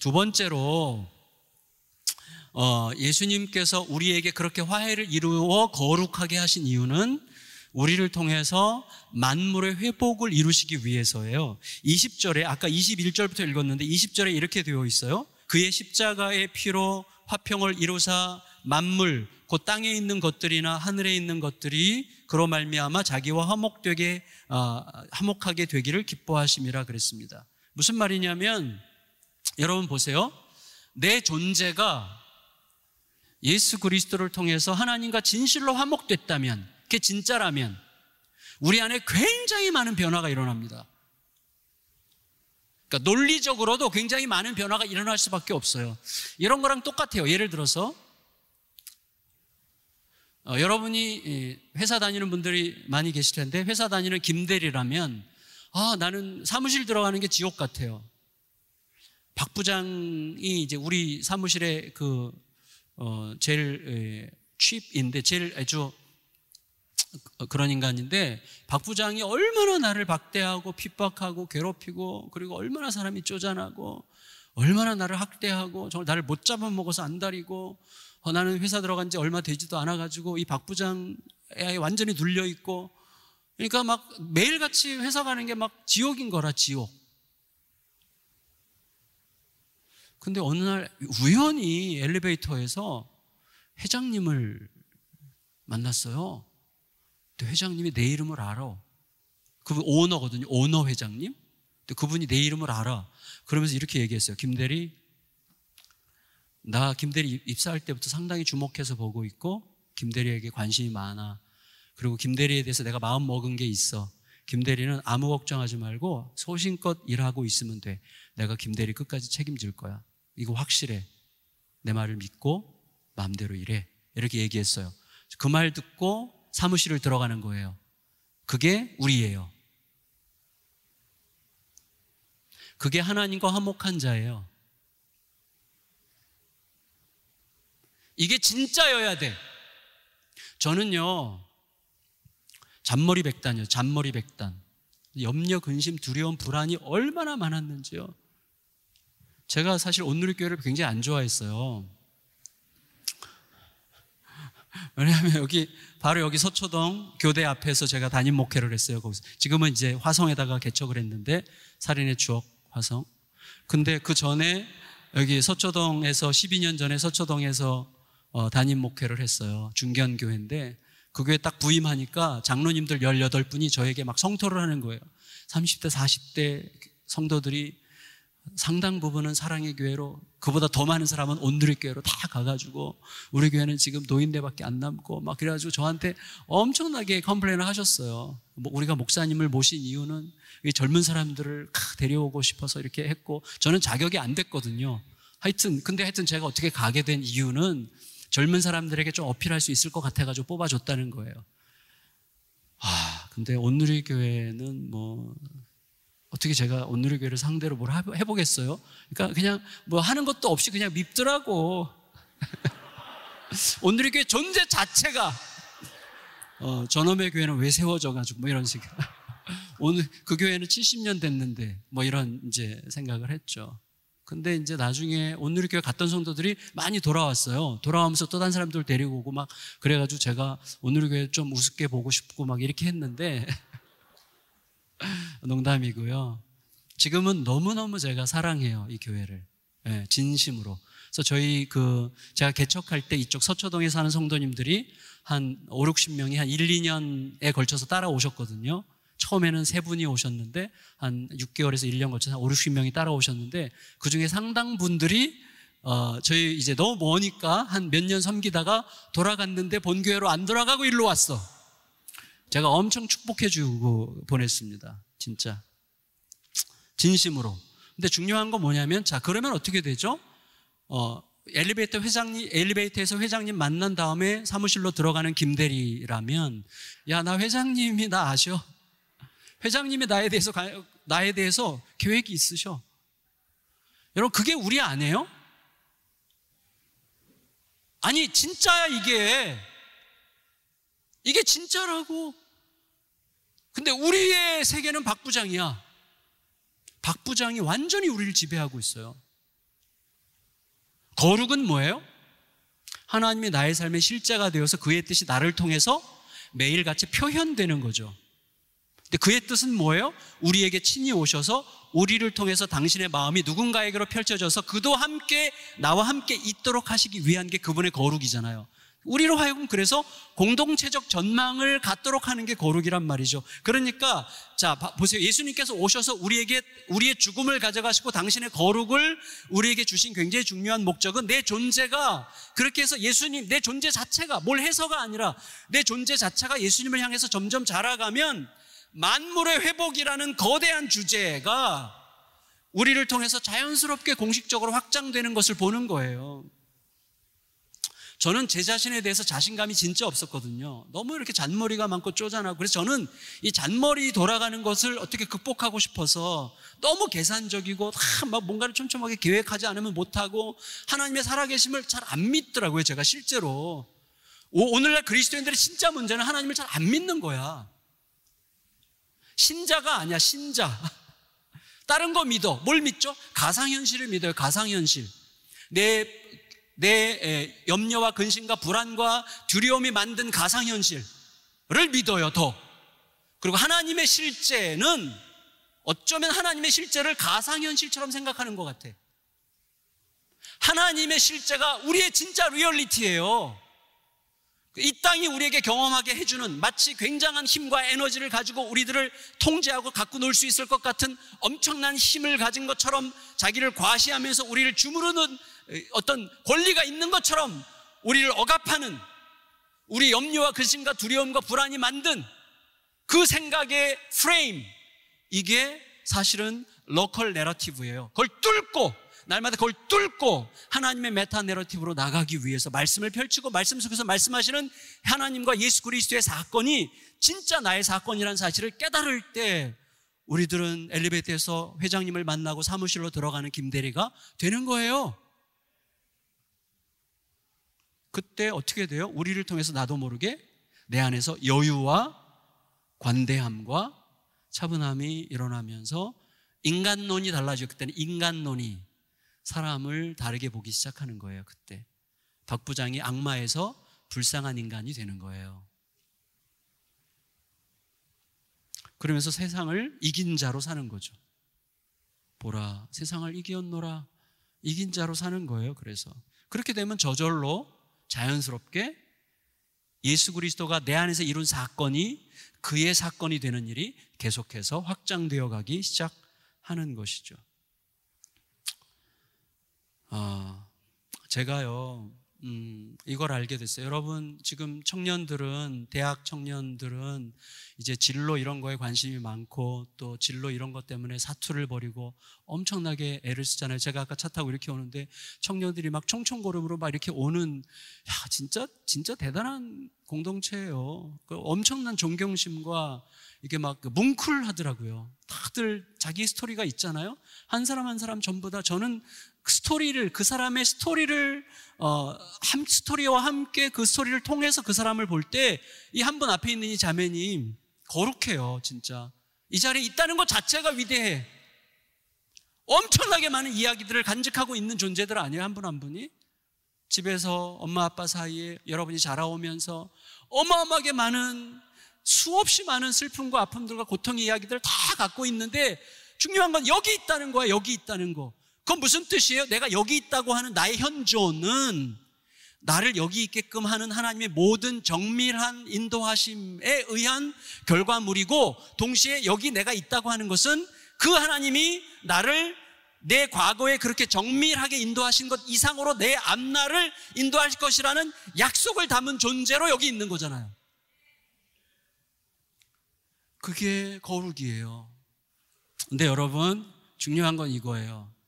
두 번째로 어, 예수님께서 우리에게 그렇게 화해를 이루어 거룩하게 하신 이유는 우리를 통해서 만물의 회복을 이루시기 위해서예요. 20절에 아까 21절부터 읽었는데 20절에 이렇게 되어 있어요. 그의 십자가의 피로 화평을 이루사 만물 곧 땅에 있는 것들이나 하늘에 있는 것들이 그로 말미암아 자기와 화목되게 어, 화목하게 되기를 기뻐하심이라 그랬습니다. 무슨 말이냐면 여러분 보세요. 내 존재가 예수 그리스도를 통해서 하나님과 진실로 화목됐다면, 그게 진짜라면, 우리 안에 굉장히 많은 변화가 일어납니다. 그러니까 논리적으로도 굉장히 많은 변화가 일어날 수밖에 없어요. 이런 거랑 똑같아요. 예를 들어서, 어, 여러분이 회사 다니는 분들이 많이 계실 텐데, 회사 다니는 김대리라면, 아, 나는 사무실 들어가는 게 지옥 같아요. 박 부장이 이제 우리 사무실에 그 어, 제일 취입인데 제일 아주 그런 인간인데 박 부장이 얼마나 나를 박대하고 핍박하고 괴롭히고 그리고 얼마나 사람이 쪼잔하고 얼마나 나를 학대하고 정말 나를 못 잡아먹어서 안달이고 어, 나는 회사 들어간 지 얼마 되지도 않아가지고 이 박 부장에 완전히 눌려 있고 그러니까 막 매일같이 회사 가는 게 막 지옥인 거라 지옥 근데 어느 날 우연히 엘리베이터에서 회장님을 만났어요. 근데 회장님이 내 이름을 알아. 그분 오너거든요. 오너 회장님. 근데 그분이 내 이름을 알아. 그러면서 이렇게 얘기했어요. 김대리, 나 김대리 입사할 때부터 상당히 주목해서 보고 있고, 김대리에게 관심이 많아. 그리고 김대리에 대해서 내가 마음 먹은 게 있어. 김대리는 아무 걱정하지 말고 소신껏 일하고 있으면 돼. 내가 김대리 끝까지 책임질 거야. 이거 확실해. 내 말을 믿고 마음대로 일해. 이렇게 얘기했어요. 그 말 듣고 사무실을 들어가는 거예요. 그게 우리예요. 그게 하나님과 화목한 자예요. 이게 진짜여야 돼. 저는요, 잔머리 백단이요. 잔머리 백단. 염려, 근심, 두려움, 불안이 얼마나 많았는지요. 제가 사실 온누리교회를 굉장히 안 좋아했어요. 왜냐하면 여기 바로 여기 서초동 교대 앞에서 제가 담임 목회를 했어요. 거기서 지금은 이제 화성에다가 개척을 했는데 살인의 추억 화성. 근데 그 전에 여기 서초동에서 12년 전에 서초동에서 어, 담임 목회를 했어요. 중견 교회인데 그 교회 딱 부임하니까 장로님들 18분이 저에게 막 성토를 하는 거예요. 30대, 40대 성도들이 상당 부분은 사랑의 교회로 그보다 더 많은 사람은 온누리 교회로 다 가가지고 우리 교회는 지금 노인네밖에 안 남고 막 그래가지고 저한테 엄청나게 complain을 하셨어요. 뭐 우리가 목사님을 모신 이유는 젊은 사람들을 데려오고 싶어서 이렇게 했고 저는 자격이 안 됐거든요. 하여튼 근데 하여튼 제가 어떻게 가게 된 이유는 젊은 사람들에게 좀 어필할 수 있을 것 같아가지고 뽑아줬다는 거예요. 아 근데 온누리 교회는 뭐 어떻게 제가 온누리 교회를 상대로 뭘 해보겠어요? 그러니까 그냥 뭐 하는 것도 없이 그냥 밉더라고. 온누리 교회 존재 자체가 어, 저놈의 교회는 왜 세워져가지고 뭐 이런 식. 오늘 그 교회는 70년 됐는데 뭐 이런 이제 생각을 했죠. 근데 이제 나중에 온누리 교회 갔던 성도들이 많이 돌아왔어요. 돌아오면서 또 다른 사람들 데리고 오고 막 그래가지고 제가 온누리 교회 좀 우습게 보고 싶고 막 이렇게 했는데 농담이고요. 지금은 너무너무 제가 사랑해요, 이 교회를. 네, 진심으로. 그래서 저희 그, 제가 개척할 때 이쪽 서초동에 사는 성도님들이 한 5, 60명이 한 1, 2년에 걸쳐서 따라오셨거든요. 처음에는 세 분이 오셨는데, 한 6개월에서 1년 걸쳐서 한 5, 60명이 따라오셨는데, 그 중에 상당 분들이 어, 저희 이제 너무 머니까 한 몇 년 섬기다가 돌아갔는데 본교회로 안 돌아가고 일로 왔어. 제가 엄청 축복해 주고 보냈습니다. 진짜. 진심으로. 근데 중요한 건 뭐냐면, 자, 그러면 어떻게 되죠? 어, 엘리베이터 회장님, 엘리베이터에서 회장님 만난 다음에 사무실로 들어가는 김대리라면, 야, 나 회장님이 나 아셔. 회장님이 나에 대해서, 나에 대해서 계획이 있으셔. 여러분, 그게 우리 아니에요? 아니, 진짜야, 이게. 이게 진짜라고. 근데 우리의 세계는 박 부장이야. 박 부장이 완전히 우리를 지배하고 있어요. 거룩은 뭐예요? 하나님이 나의 삶의 실제가 되어서 그의 뜻이 나를 통해서 매일같이 표현되는 거죠. 근데 그의 뜻은 뭐예요? 우리에게 친히 오셔서 우리를 통해서 당신의 마음이 누군가에게로 펼쳐져서 그도 함께 나와 함께 있도록 하시기 위한 게 그분의 거룩이잖아요. 우리로 하여금 그래서 공동체적 전망을 갖도록 하는 게 거룩이란 말이죠. 그러니까 자 보세요. 예수님께서 오셔서 우리에게 우리의 죽음을 가져가시고 당신의 거룩을 우리에게 주신 굉장히 중요한 목적은 내 존재가 그렇게 해서 예수님 내 존재 자체가 뭘 해서가 아니라 내 존재 자체가 예수님을 향해서 점점 자라가면 만물의 회복이라는 거대한 주제가 우리를 통해서 자연스럽게 공식적으로 확장되는 것을 보는 거예요. 저는 제 자신에 대해서 자신감이 진짜 없었거든요. 너무 이렇게 잔머리가 많고 쪼잔하고 그래서 저는 이 잔머리 돌아가는 것을 어떻게 극복하고 싶어서 너무 계산적이고 막 뭔가를 촘촘하게 계획하지 않으면 못하고 하나님의 살아계심을 잘 안 믿더라고요. 제가 실제로 오늘날 그리스도인들의 진짜 문제는 하나님을 잘 안 믿는 거야. 신자가 아니야, 신자. 다른 거 믿어. 뭘 믿죠? 가상현실을 믿어요, 가상현실. 내, 내 염려와 근심과 불안과 두려움이 만든 가상현실을 믿어요, 더. 그리고 하나님의 실제는 어쩌면 하나님의 실제를 가상현실처럼 생각하는 것 같아. 하나님의 실제가 우리의 진짜 리얼리티예요. 이 땅이 우리에게 경험하게 해주는 마치 굉장한 힘과 에너지를 가지고 우리들을 통제하고 갖고 놀 수 있을 것 같은 엄청난 힘을 가진 것처럼 자기를 과시하면서 우리를 주무르는 어떤 권리가 있는 것처럼 우리를 억압하는 우리 염려와 근심과 두려움과 불안이 만든 그 생각의 프레임 이게 사실은 local narrative예요. 그걸 뚫고 날마다 그걸 뚫고 하나님의 meta narrative로 나가기 위해서 말씀을 펼치고 말씀 속에서 말씀하시는 하나님과 예수 그리스도의 사건이 진짜 나의 사건이라는 사실을 깨달을 때 우리들은 엘리베이터에서 회장님을 만나고 사무실로 들어가는 김대리가 되는 거예요. 그때 어떻게 돼요? 우리를 통해서 나도 모르게 내 안에서 여유와 관대함과 차분함이 일어나면서 인간론이 달라져요. 그때는 인간론이 사람을 다르게 보기 시작하는 거예요, 그때. 박 부장이 악마에서 불쌍한 인간이 되는 거예요. 그러면서 세상을 이긴 자로 사는 거죠. 보라, 세상을 이기었노라. 이긴 자로 사는 거예요, 그래서. 그렇게 되면 저절로 자연스럽게 예수 그리스도가 내 안에서 이룬 사건이 그의 사건이 되는 일이 계속해서 확장되어 가기 시작하는 것이죠. 아, 제가요, 음, 이걸 알게 됐어요. 여러분, 지금 청년들은, 대학 청년들은 이제 진로 이런 거에 관심이 많고 또 진로 이런 것 때문에 사투를 벌이고 엄청나게 애를 쓰잖아요. 제가 아까 차 타고 이렇게 오는데 청년들이 막 총총걸음으로 막 이렇게 오는, 야, 진짜, 진짜 대단한 공동체예요. 그 엄청난 존경심과 이게 막그 뭉클하더라고요. 다들 자기 스토리가 있잖아요. 한 사람 한 사람 전부 다 저는 그 스토리를 그 사람의 스토리를 어, 한 스토리와 함께 그 스토리를 통해서 그 사람을 볼 때 이 한 분 앞에 있는 이 자매님 거룩해요, 진짜. 이 자리에 있다는 것 자체가 위대해. 엄청나게 많은 이야기들을 간직하고 있는 존재들 아니에요, 한 분한 분이? 집에서 엄마 아빠 사이에 여러분이 자라오면서 어마어마하게 많은 수없이 많은 슬픔과 아픔들과 고통의 이야기들을 다 갖고 있는데 중요한 건 여기 있다는 거야, 여기 있다는 거. 그건 무슨 뜻이에요? 내가 여기 있다고 하는 나의 현존은 나를 여기 있게끔 하는 하나님의 모든 정밀한 인도하심에 의한 결과물이고 동시에 여기 내가 있다고 하는 것은 그 하나님이 나를 내 과거에 그렇게 정밀하게 인도하신 것 이상으로 내 앞날을 인도할 것이라는 약속을 담은 존재로 여기 있는 거잖아요. 그게 거룩이에요. 근데 여러분, 중요한 건 이거예요.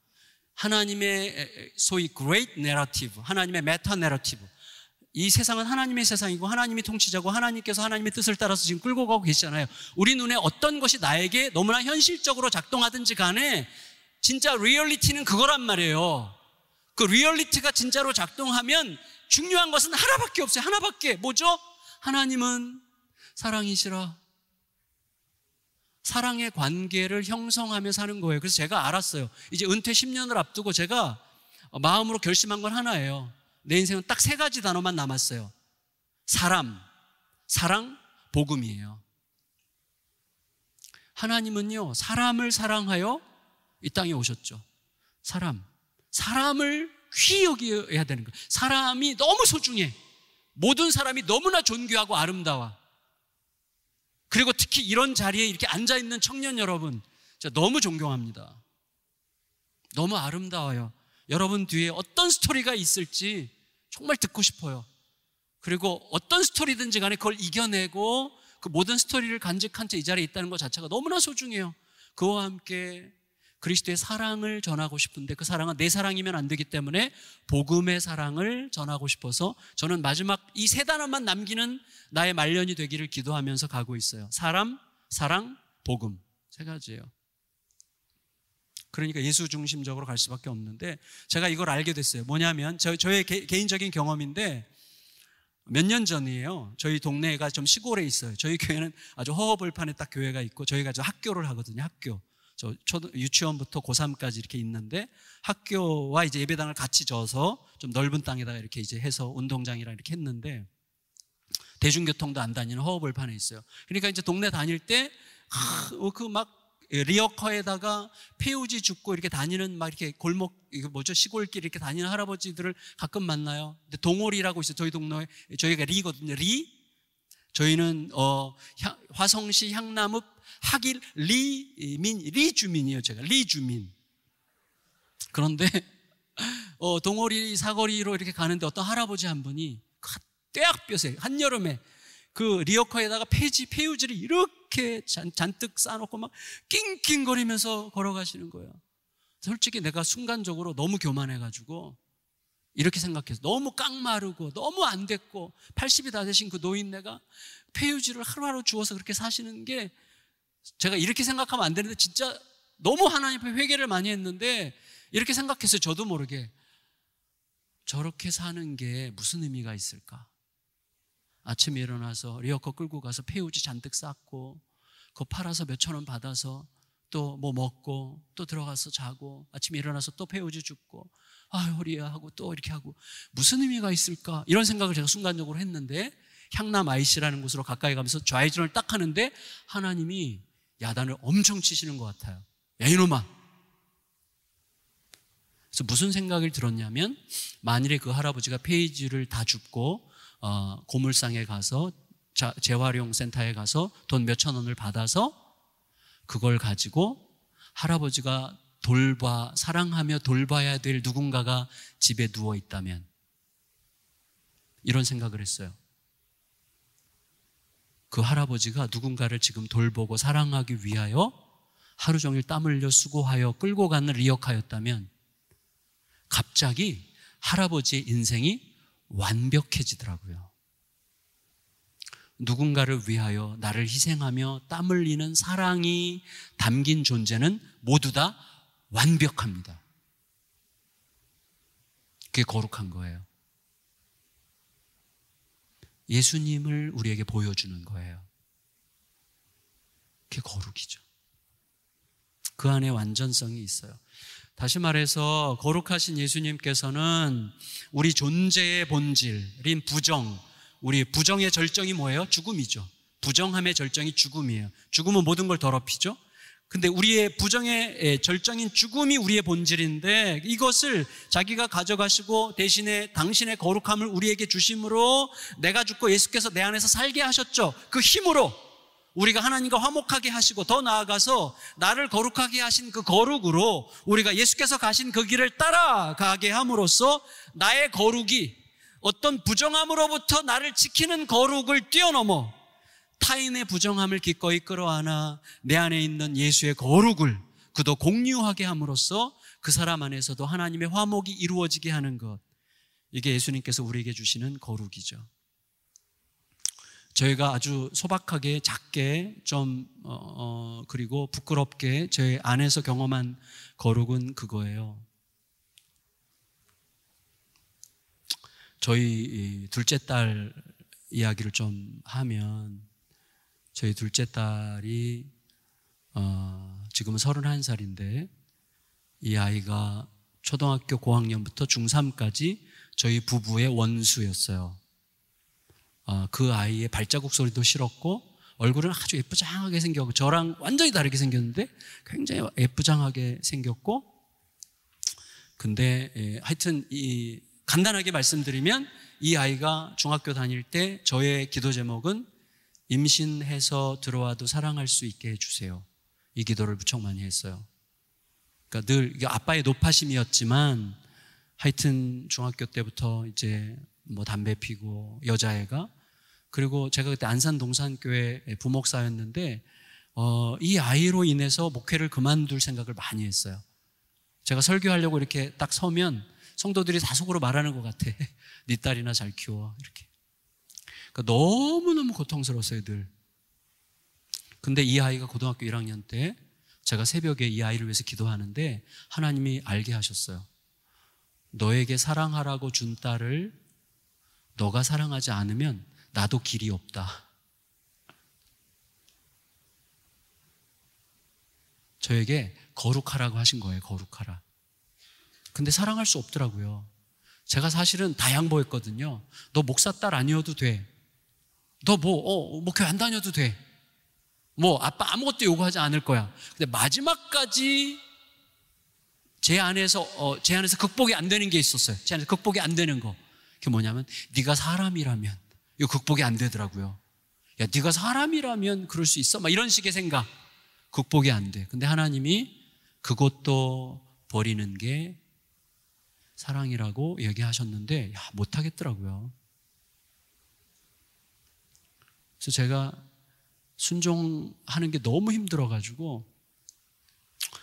하나님의 소위 great narrative, 하나님의 meta narrative. 이 세상은 하나님의 세상이고 하나님이 통치자고 하나님께서 하나님의 뜻을 따라서 지금 끌고 가고 계시잖아요. 우리 눈에 어떤 것이 나에게 너무나 현실적으로 작동하든지 간에 진짜 리얼리티는 그거란 말이에요. 그 리얼리티가 진짜로 작동하면 중요한 것은 하나밖에 없어요. 하나밖에. 뭐죠? 하나님은 사랑이시라. 사랑의 관계를 형성하며 사는 거예요. 그래서 제가 알았어요. 이제 은퇴 10년을 앞두고 제가 마음으로 결심한 건 하나예요. 내 인생은 딱 세 가지 단어만 남았어요. 사람, 사랑, 복음이에요. 하나님은요, 사람을 사랑하여 이 땅에 오셨죠. 사람. 사람을 귀히 여겨야 되는 거예요. 사람이 너무 소중해. 모든 사람이 너무나 존귀하고 아름다워. 그리고 특히 이런 자리에 이렇게 앉아 있는 청년 여러분, 너무 존경합니다. 너무 아름다워요. 여러분 뒤에 어떤 스토리가 있을지 정말 듣고 싶어요. 그리고 어떤 스토리든지 간에 그걸 이겨내고 그 모든 스토리를 간직한 채 이 자리에 있다는 것 자체가 너무나 소중해요. 그와 함께 그리스도의 사랑을 전하고 싶은데 그 사랑은 내 사랑이면 안 되기 때문에 복음의 사랑을 전하고 싶어서 저는 마지막 이 세 단어만 남기는 나의 말년이 되기를 기도하면서 가고 있어요. 사람, 사랑, 복음. 세 가지예요. 그러니까 예수 중심적으로 갈 수밖에 없는데 제가 이걸 알게 됐어요. 뭐냐면 저, 저의 개, 개인적인 경험인데 몇 년 전이에요. 저희 동네가 좀 시골에 있어요. 저희 교회는 아주 허허벌판에 딱 교회가 있고 저희가 저 학교를 하거든요. 학교. 저 초등, 유치원부터 고3까지 이렇게 있는데 학교와 이제 예배당을 같이 져서 좀 넓은 땅에다가 이렇게 이제 해서 운동장이랑 이렇게 했는데 대중교통도 안 다니는 허허벌판에 있어요. 그러니까 이제 동네 다닐 때, 어, 그막 리어카에다가 폐휴지 줍고 이렇게 다니는 막 이렇게 골목 이거 뭐죠 시골길 이렇게 다니는 할아버지들을 가끔 만나요. 근데 동월이라고 있어요. 저희 동네에 저희가 리거든요. 리 저희는 어 화성시 향남읍 하길 리민 리 주민이에요. 제가 리 주민. 그런데 어 동월이 사거리로 이렇게 가는데 어떤 할아버지 한 분이 떼약볕에 한여름에 그 리어커에다가 폐지 폐유지를 이렇게 잔, 잔뜩 쌓아놓고 막 낑낑거리면서 걸어가시는 거예요. 솔직히 내가 순간적으로 너무 교만해가지고 이렇게 생각해서 너무 깡마르고 너무 안 됐고 80이 다 되신 그 노인네가 폐유지를 하루하루 주워서 그렇게 사시는 게 제가 이렇게 생각하면 안 되는데 진짜 너무 하나님 앞에 회개를 많이 했는데 이렇게 생각했어요. 저도 모르게 저렇게 사는 게 무슨 의미가 있을까? 아침에 일어나서 리어커 끌고 가서 폐우지 잔뜩 쌓고 그거 팔아서 몇천 원 받아서 또 뭐 먹고 또 들어가서 자고 아침에 일어나서 또 폐우지 죽고 아 허리야 하고 또 이렇게 하고 무슨 의미가 있을까? 이런 생각을 제가 순간적으로 했는데 향남 IC라는 곳으로 가까이 가면서 좌회전을 딱 하는데 하나님이 야단을 엄청 치시는 것 같아요. 야 이놈아! 그래서 무슨 생각을 들었냐면 만일에 그 할아버지가 페이지를 다 줍고 어, 고물상에 가서 자, 재활용 센터에 가서 돈 몇 천 원을 받아서 그걸 가지고 할아버지가 돌봐 사랑하며 돌봐야 될 누군가가 집에 누워 있다면 이런 생각을 했어요. 그 할아버지가 누군가를 지금 돌보고 사랑하기 위하여 하루 종일 땀 흘려 수고하여 끌고 가는 리역하였다면 갑자기 할아버지의 인생이 완벽해지더라고요. 누군가를 위하여 나를 희생하며 땀 흘리는 사랑이 담긴 존재는 모두 다 완벽합니다. 그게 거룩한 거예요. 예수님을 우리에게 보여주는 거예요. 그게 거룩이죠. 그 안에 완전성이 있어요. 다시 말해서 거룩하신 예수님께서는 우리 존재의 본질인 부정, 우리 부정의 절정이 뭐예요? 죽음이죠. 부정함의 절정이 죽음이에요. 죽음은 모든 걸 더럽히죠. 근데 우리의 부정의 절정인 죽음이 우리의 본질인데 이것을 자기가 가져가시고 대신에 당신의 거룩함을 우리에게 주심으로 내가 죽고 예수께서 내 안에서 살게 하셨죠. 그 힘으로 우리가 하나님과 화목하게 하시고 더 나아가서 나를 거룩하게 하신 그 거룩으로 우리가 예수께서 가신 그 길을 따라가게 함으로써 나의 거룩이 어떤 부정함으로부터 나를 지키는 거룩을 뛰어넘어 타인의 부정함을 기꺼이 끌어안아 내 안에 있는 예수의 거룩을 그도 공유하게 함으로써 그 사람 안에서도 하나님의 화목이 이루어지게 하는 것. 이게 예수님께서 우리에게 주시는 거룩이죠. 저희가 아주 소박하게 작게 좀 어, 어, 그리고 부끄럽게 저희 안에서 경험한 거룩은 그거예요. 저희 둘째 딸 이야기를 좀 하면 저희 둘째 딸이 어, 지금은 31살인데 이 아이가 초등학교 고학년부터 중3까지 저희 부부의 원수였어요. 아, 그 아이의 발자국 소리도 싫었고 얼굴은 아주 예쁘장하게 생겼고 저랑 완전히 다르게 생겼는데 굉장히 예쁘장하게 생겼고 근데 예, 하여튼 이 간단하게 말씀드리면 이 아이가 중학교 다닐 때 저의 기도 제목은 임신해서 들어와도 사랑할 수 있게 해주세요. 이 기도를 무척 많이 했어요. 그러니까 늘 아빠의 노파심이었지만 하여튼 중학교 때부터 이제 뭐 담배 피고 여자애가 그리고 제가 그때 안산 동산교회 부목사였는데 어, 이 아이로 인해서 목회를 그만둘 생각을 많이 했어요. 제가 설교하려고 이렇게 딱 서면 성도들이 다 속으로 말하는 것 같아. 네 딸이나 잘 키워 이렇게. 그러니까 너무너무 고통스러웠어요, 늘. 근데 이 아이가 고등학교 1학년 때 제가 새벽에 이 아이를 위해서 기도하는데 하나님이 알게 하셨어요. 너에게 사랑하라고 준 딸을 너가 사랑하지 않으면 나도 길이 없다. 저에게 거룩하라고 하신 거예요, 거룩하라. 근데 사랑할 수 없더라고요. 제가 사실은 다 양보했거든요. 너 목사 딸 아니어도 돼. 너 뭐, 어, 뭐 교회 안 다녀도 돼. 뭐 아빠 아무것도 요구하지 않을 거야. 근데 마지막까지 제 안에서 어, 제 안에서 극복이 안 되는 게 있었어요. 제 안에서 극복이 안 되는 거. 그게 뭐냐면 네가 사람이라면 이거 극복이 안 되더라고요. 야, 네가 사람이라면 그럴 수 있어? 막 이런 식의 생각. 극복이 안 돼. 근데 하나님이 그것도 버리는 게 사랑이라고 얘기하셨는데 야, 못 하겠더라고요. 그래서 제가 순종하는 게 너무 힘들어 가지고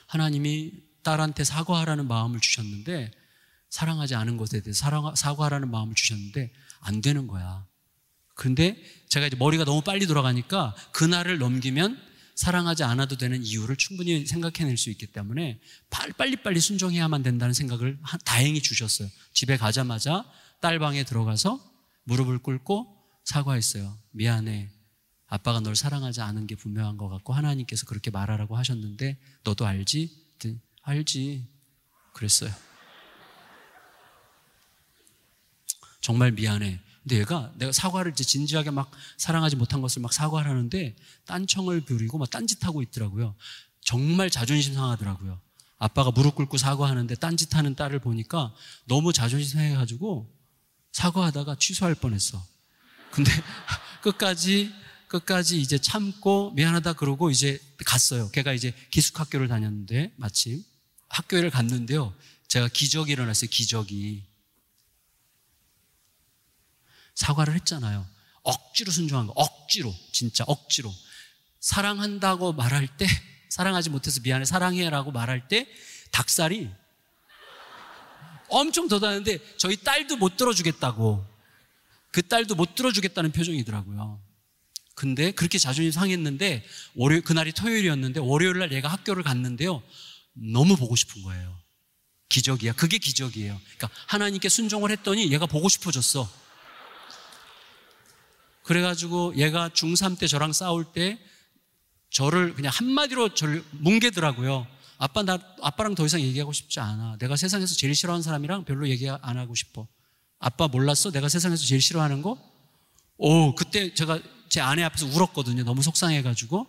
하나님이 딸한테 사과하라는 마음을 주셨는데 사랑하지 않은 것에 대해 사랑, 사과하라는 마음을 주셨는데 안 되는 거야. 그런데 제가 이제 머리가 너무 빨리 돌아가니까 그날을 넘기면 사랑하지 않아도 되는 이유를 충분히 생각해낼 수 있기 때문에 빨리빨리 순종해야만 된다는 생각을 다행히 주셨어요. 집에 가자마자 딸 방에 들어가서 무릎을 꿇고 사과했어요. 미안해. 아빠가 널 사랑하지 않은 게 분명한 것 같고 하나님께서 그렇게 말하라고 하셨는데 너도 알지? 알지. 그랬어요. 정말 미안해. 근데 얘가 내가 사과를 이제 진지하게 막 사랑하지 못한 것을 막 사과를 하는데 딴청을 부리고 막 딴짓하고 있더라고요. 정말 자존심 상하더라고요. 아빠가 무릎 꿇고 사과하는데 딴짓하는 딸을 보니까 너무 자존심 상해가지고 사과하다가 취소할 뻔했어. 근데 끝까지 끝까지 이제 참고 미안하다 그러고 이제 갔어요. 걔가 이제 기숙학교를 다녔는데 마침 학교를 갔는데요. 제가 기적이 일어났어요. 기적이. 사과를 했잖아요. 억지로 순종한 거. 억지로. 진짜 억지로. 사랑한다고 말할 때, 사랑하지 못해서 미안해, 사랑해라고 말할 때, 닭살이 엄청 돋았는데, 저희 딸도 못 들어주겠다고. 그 딸도 못 들어주겠다는 표정이더라고요. 근데 그렇게 자존심 상했는데, 월요 그날이 토요일이었는데, 월요일 날 얘가 학교를 갔는데요. 너무 보고 싶은 거예요. 기적이야. 그게 기적이에요. 그러니까 하나님께 순종을 했더니 얘가 보고 싶어졌어. 그래가지고 얘가 중3 때 저랑 싸울 때 저를 그냥 한마디로 저를 뭉개더라고요. 아빠, 나, 아빠랑 더 이상 얘기하고 싶지 않아. 내가 세상에서 제일 싫어하는 사람이랑 별로 얘기 안 하고 싶어. 아빠 몰랐어? 내가 세상에서 제일 싫어하는 거? 오, 그때 제가 제 아내 앞에서 울었거든요. 너무 속상해가지고.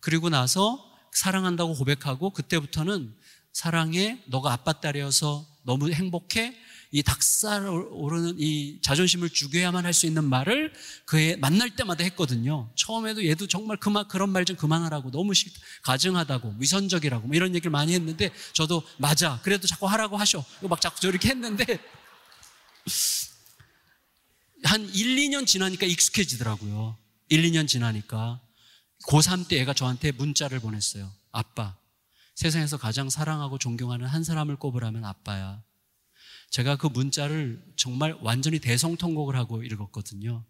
그리고 나서 사랑한다고 고백하고 그때부터는 사랑해. 너가 아빠 딸이어서 너무 행복해. 이 닭살 오르는 이 자존심을 죽여야만 할 수 있는 말을 그애 만날 때마다 했거든요. 처음에도 얘도 정말 그만 그런 말 좀 그만하라고 너무 싫 가증하다고 위선적이라고 뭐 이런 얘기를 많이 했는데 저도 맞아 그래도 자꾸 하라고 하셔 막 자꾸 저렇게 했는데 한 1, 2년 지나니까 익숙해지더라고요. 1, 2년 지나니까 고3 때 애가 저한테 문자를 보냈어요. 아빠 세상에서 가장 사랑하고 존경하는 한 사람을 꼽으라면 아빠야. 제가 그 문자를 정말 완전히 대성통곡을 하고 읽었거든요.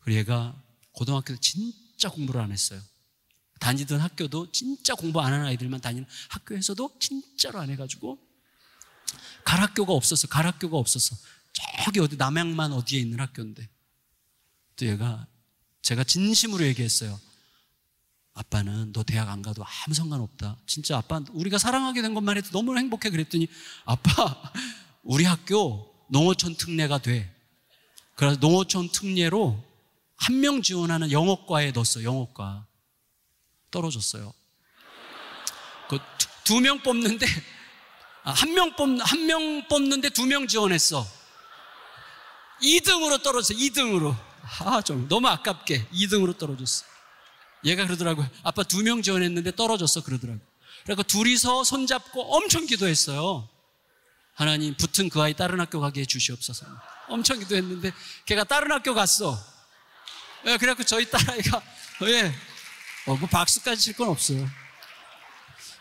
그리고 얘가 고등학교 때 진짜 공부를 안 했어요. 다니던 학교도 진짜 공부 안 하는 아이들만 다니는 학교에서도 진짜로 안 해가지고 갈 학교가 없었어. 갈 학교가 없었어. 저기 어디 남양만 어디에 있는 학교인데 또 얘가 제가 진심으로 얘기했어요. 아빠는 너 대학 안 가도 아무 상관없다. 진짜 아빠 우리가 사랑하게 된 것만 해도 너무 행복해 그랬더니 아빠 우리 학교 농어촌 특례가 돼. 그래서 농어촌 특례로 한 명 지원하는 영어과에 넣었어. 영어과 떨어졌어요. 그 두명 뽑는데 아, 한명 뽑 한 명 뽑는데 두 명 지원했어. 2등으로 떨어졌어. 2등으로. 아, 좀 너무 아깝게 2등으로 떨어졌어. 얘가 그러더라고요. 아빠 두 명 지원했는데 떨어졌어. 그러더라고요. 그래서 둘이서 손잡고 엄청 기도했어요. 하나님 붙은 그 아이 다른 학교 가게 해주시옵소서. 엄청 기도했는데 걔가 다른 학교 갔어. 예, 그래갖고 저희 딸아이가 예, 어, 뭐 박수까지 칠 건 없어요.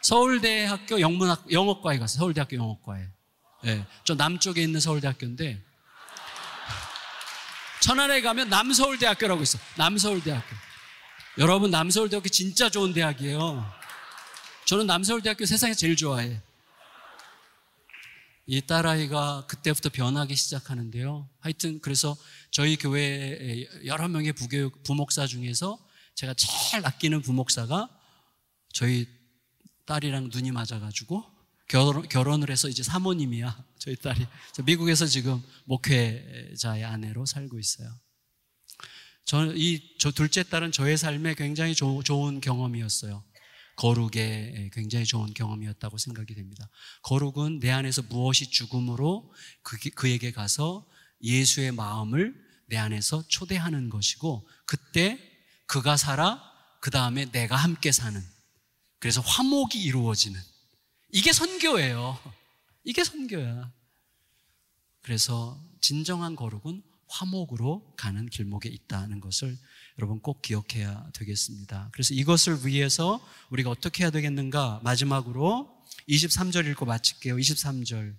서울대학교 영문학 영어과에 갔어요. 서울대학교 영어과에. 예, 저 남쪽에 있는 서울대학교인데 천안에 가면 남서울대학교라고 있어. 남서울대학교. 여러분 남서울대학교 진짜 좋은 대학이에요. 저는 남서울대학교 세상에 제일 좋아해. 이 딸아이가 그때부터 변하기 시작하는데요. 하여튼 그래서 저희 교회 여러 명의 부교육 부목사 중에서 제가 제일 아끼는 부목사가 저희 딸이랑 눈이 맞아가지고 결혼, 결혼을 해서 이제 사모님이야. 저희 딸이. 미국에서 지금 목회자의 아내로 살고 있어요. 저, 이, 저 둘째 딸은 저의 삶에 굉장히 조, 좋은 경험이었어요. 거룩에 굉장히 좋은 경험이었다고 생각이 됩니다. 거룩은 내 안에서 무엇이 죽음으로 그, 그에게 가서 예수의 마음을 내 안에서 초대하는 것이고 그때 그가 살아 그 다음에 내가 함께 사는 그래서 화목이 이루어지는 이게 선교예요. 이게 선교야. 그래서 진정한 거룩은 화목으로 가는 길목에 있다는 것을 여러분 꼭 기억해야 되겠습니다. 그래서 이것을 위해서 우리가 어떻게 해야 되겠는가? 마지막으로 23절 읽고 마칠게요. 23절.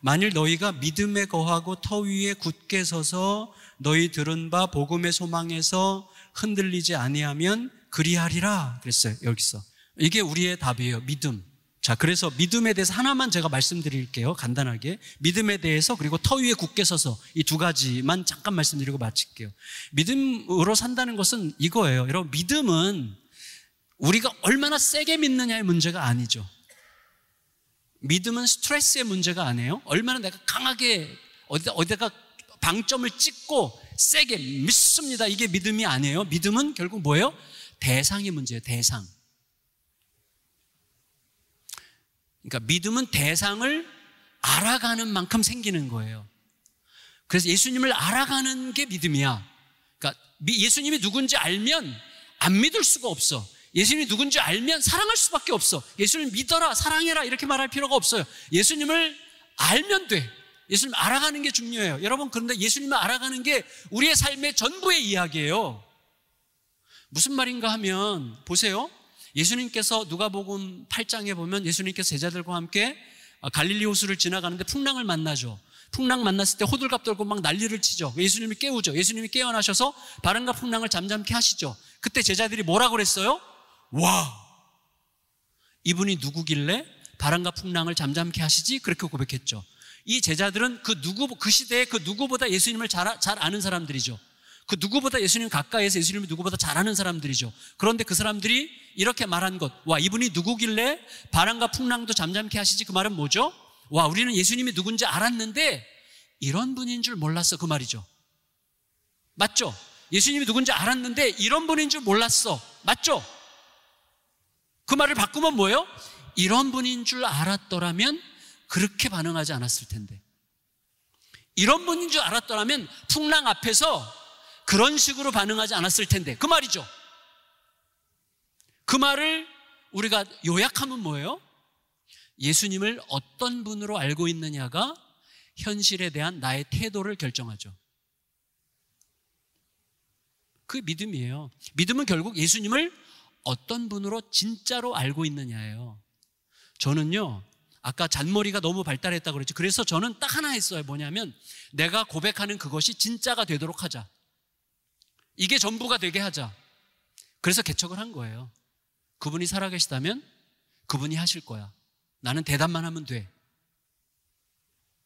만일 너희가 믿음에 거하고 터 위에 굳게 서서 너희 들은 바 복음의 소망에서 흔들리지 아니하면 그리하리라 그랬어요. 여기서. 이게 우리의 답이에요. 믿음. 자, 그래서 믿음에 대해서 하나만 제가 말씀드릴게요. 간단하게. 믿음에 대해서 그리고 터 위에 굳게 서서 이 두 가지만 잠깐 말씀드리고 마칠게요. 믿음으로 산다는 것은 이거예요. 여러분, 믿음은 우리가 얼마나 세게 믿느냐의 문제가 아니죠. 믿음은 스트레스의 문제가 아니에요. 얼마나 내가 강하게 어디다, 어디다가 방점을 찍고 세게 믿습니다. 이게 믿음이 아니에요. 믿음은 결국 뭐예요? 대상의 문제예요. 대상. 그러니까 믿음은 대상을 알아가는 만큼 생기는 거예요. 그래서 예수님을 알아가는 게 믿음이야. 그러니까 예수님이 누군지 알면 안 믿을 수가 없어. 예수님이 누군지 알면 사랑할 수밖에 없어. 예수님 믿어라, 사랑해라 이렇게 말할 필요가 없어요. 예수님을 알면 돼. 예수님 알아가는 게 중요해요. 여러분 그런데 예수님을 알아가는 게 우리의 삶의 전부의 이야기예요. 무슨 말인가 하면 보세요. 예수님께서 누가복음 8장에 보면 예수님께서 제자들과 함께 갈릴리 호수를 지나가는데 풍랑을 만나죠. 풍랑 만났을 때 호들갑 떨고 막 난리를 치죠. 예수님이 깨우죠. 예수님이 깨어나셔서 바람과 풍랑을 잠잠케 하시죠. 그때 제자들이 뭐라고 그랬어요? 와! 이분이 누구길래 바람과 풍랑을 잠잠케 하시지? 그렇게 고백했죠. 이 제자들은 그 누구, 그 시대에 그 누구보다 예수님을 잘, 잘 아는 사람들이죠. 그 누구보다 예수님 가까이에서 예수님을 누구보다 잘 아는 사람들이죠. 그런데 그 사람들이 이렇게 말한 것, 와, 이분이 누구길래 바람과 풍랑도 잠잠케 하시지? 그 말은 뭐죠? 와, 우리는 예수님이 누군지 알았는데 이런 분인 줄 몰랐어. 그 말이죠. 맞죠? 예수님이 누군지 알았는데 이런 분인 줄 몰랐어. 맞죠? 그 말을 바꾸면 뭐예요? 이런 분인 줄 알았더라면 그렇게 반응하지 않았을 텐데. 이런 분인 줄 알았더라면 풍랑 앞에서 그런 식으로 반응하지 않았을 텐데. 그 말이죠. 그 말을 우리가 요약하면 뭐예요? 예수님을 어떤 분으로 알고 있느냐가 현실에 대한 나의 태도를 결정하죠. 그 믿음이에요. 믿음은 결국 예수님을 어떤 분으로 진짜로 알고 있느냐예요. 저는요, 아까 잔머리가 너무 발달했다고 그랬죠. 그래서 저는 딱 하나 했어요. 뭐냐면, 내가 고백하는 그것이 진짜가 되도록 하자. 이게 전부가 되게 하자. 그래서 개척을 한 거예요. 그분이 살아계시다면 그분이 하실 거야. 나는 대답만 하면 돼.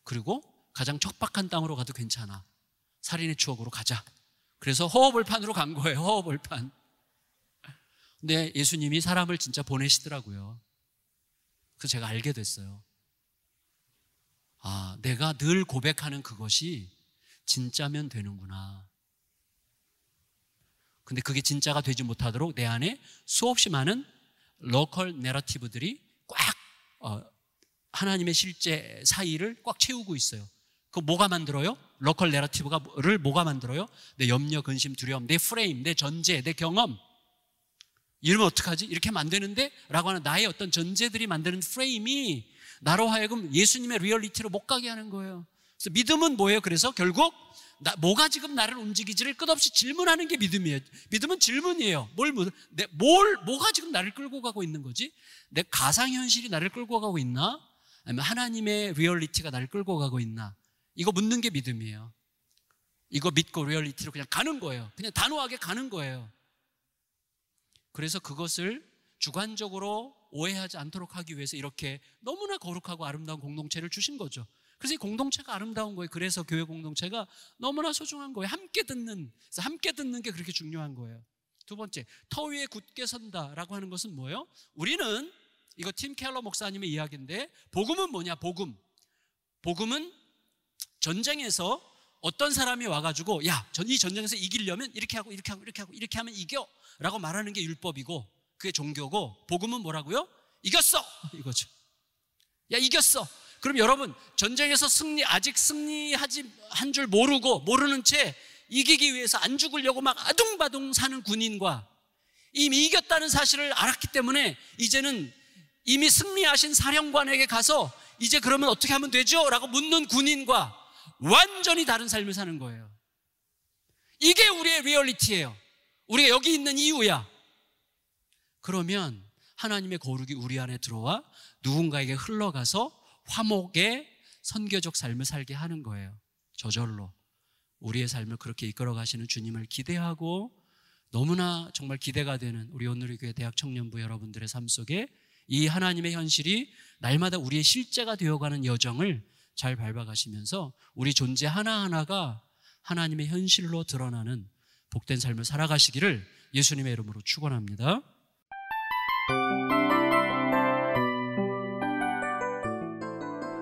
그리고 가장 척박한 땅으로 가도 괜찮아. 살인의 추억으로 가자. 그래서 허허벌판으로 간 거예요. 허허벌판. 근데 예수님이 사람을 진짜 보내시더라고요. 그래서 제가 알게 됐어요. 아, 내가 늘 고백하는 그것이 진짜면 되는구나. 근데 그게 진짜가 되지 못하도록 내 안에 수없이 많은 로컬 내러티브들이 꽉 어, 하나님의 실제 사이를 꽉 채우고 있어요. 그 뭐가 만들어요? local narrative가를 뭐가 만들어요? 내 염려, 근심, 두려움, 내 프레임, 내 전제, 내 경험. 이러면 어떡하지? 이렇게 만드는데? 라고 하는 나의 어떤 전제들이 만드는 프레임이 나로 하여금 예수님의 리얼리티로 못 가게 하는 거예요. 그래서 믿음은 뭐예요? 그래서 결국 나, 뭐가 지금 나를 움직이지를 끝없이 질문하는 게 믿음이에요. 믿음은 질문이에요. 뭘, 내, 뭘, 뭐가 지금 나를 끌고 가고 있는 거지? 내 가상현실이 나를 끌고 가고 있나? 아니면 하나님의 리얼리티가 나를 끌고 가고 있나? 이거 묻는 게 믿음이에요. 이거 믿고 리얼리티로 그냥 가는 거예요. 그냥 단호하게 가는 거예요. 그래서 그것을 주관적으로 오해하지 않도록 하기 위해서 이렇게 너무나 거룩하고 아름다운 공동체를 주신 거죠. 그래서 이 공동체가 아름다운 거예요. 그래서 교회 공동체가 너무나 소중한 거예요. 함께 듣는, 함께 듣는 게 그렇게 중요한 거예요. 두 번째, 터 위에 굳게 선다라고 하는 것은 뭐예요? 우리는 이거 팀 켈러 목사님의 이야기인데 복음은 뭐냐? 복음. 복음은 전쟁에서 어떤 사람이 와가지고 야, 이 전쟁에서 이기려면 이렇게 하고 이렇게 하고 이렇게 하고 이렇게 하면 이겨. 라고 말하는 게 율법이고 그게 종교고 복음은 뭐라고요? 이겼어! 이거죠. 야, 이겼어! 그럼 여러분, 전쟁에서 승리, 아직 승리하지 한 줄 모르고, 모르는 채 이기기 위해서 안 죽으려고 막 아둥바둥 사는 군인과 이미 이겼다는 사실을 알았기 때문에 이제는 이미 승리하신 사령관에게 가서 이제 그러면 어떻게 하면 되죠? 라고 묻는 군인과 완전히 다른 삶을 사는 거예요. 이게 우리의 리얼리티예요. 우리가 여기 있는 이유야. 그러면 하나님의 거룩이 우리 안에 들어와 누군가에게 흘러가서 화목의 선교적 삶을 살게 하는 거예요. 저절로. 우리의 삶을 그렇게 이끌어 가시는 주님을 기대하고 너무나 정말 기대가 되는 우리 오늘의 대학 청년부 여러분들의 삶 속에 이 하나님의 현실이 날마다 우리의 실제가 되어가는 여정을 잘 밟아가시면서 우리 존재 하나하나가 하나님의 현실로 드러나는 복된 삶을 살아가시기를 예수님의 이름으로 축원합니다.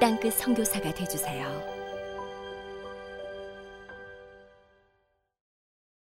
땅끝 성교사가 되주세요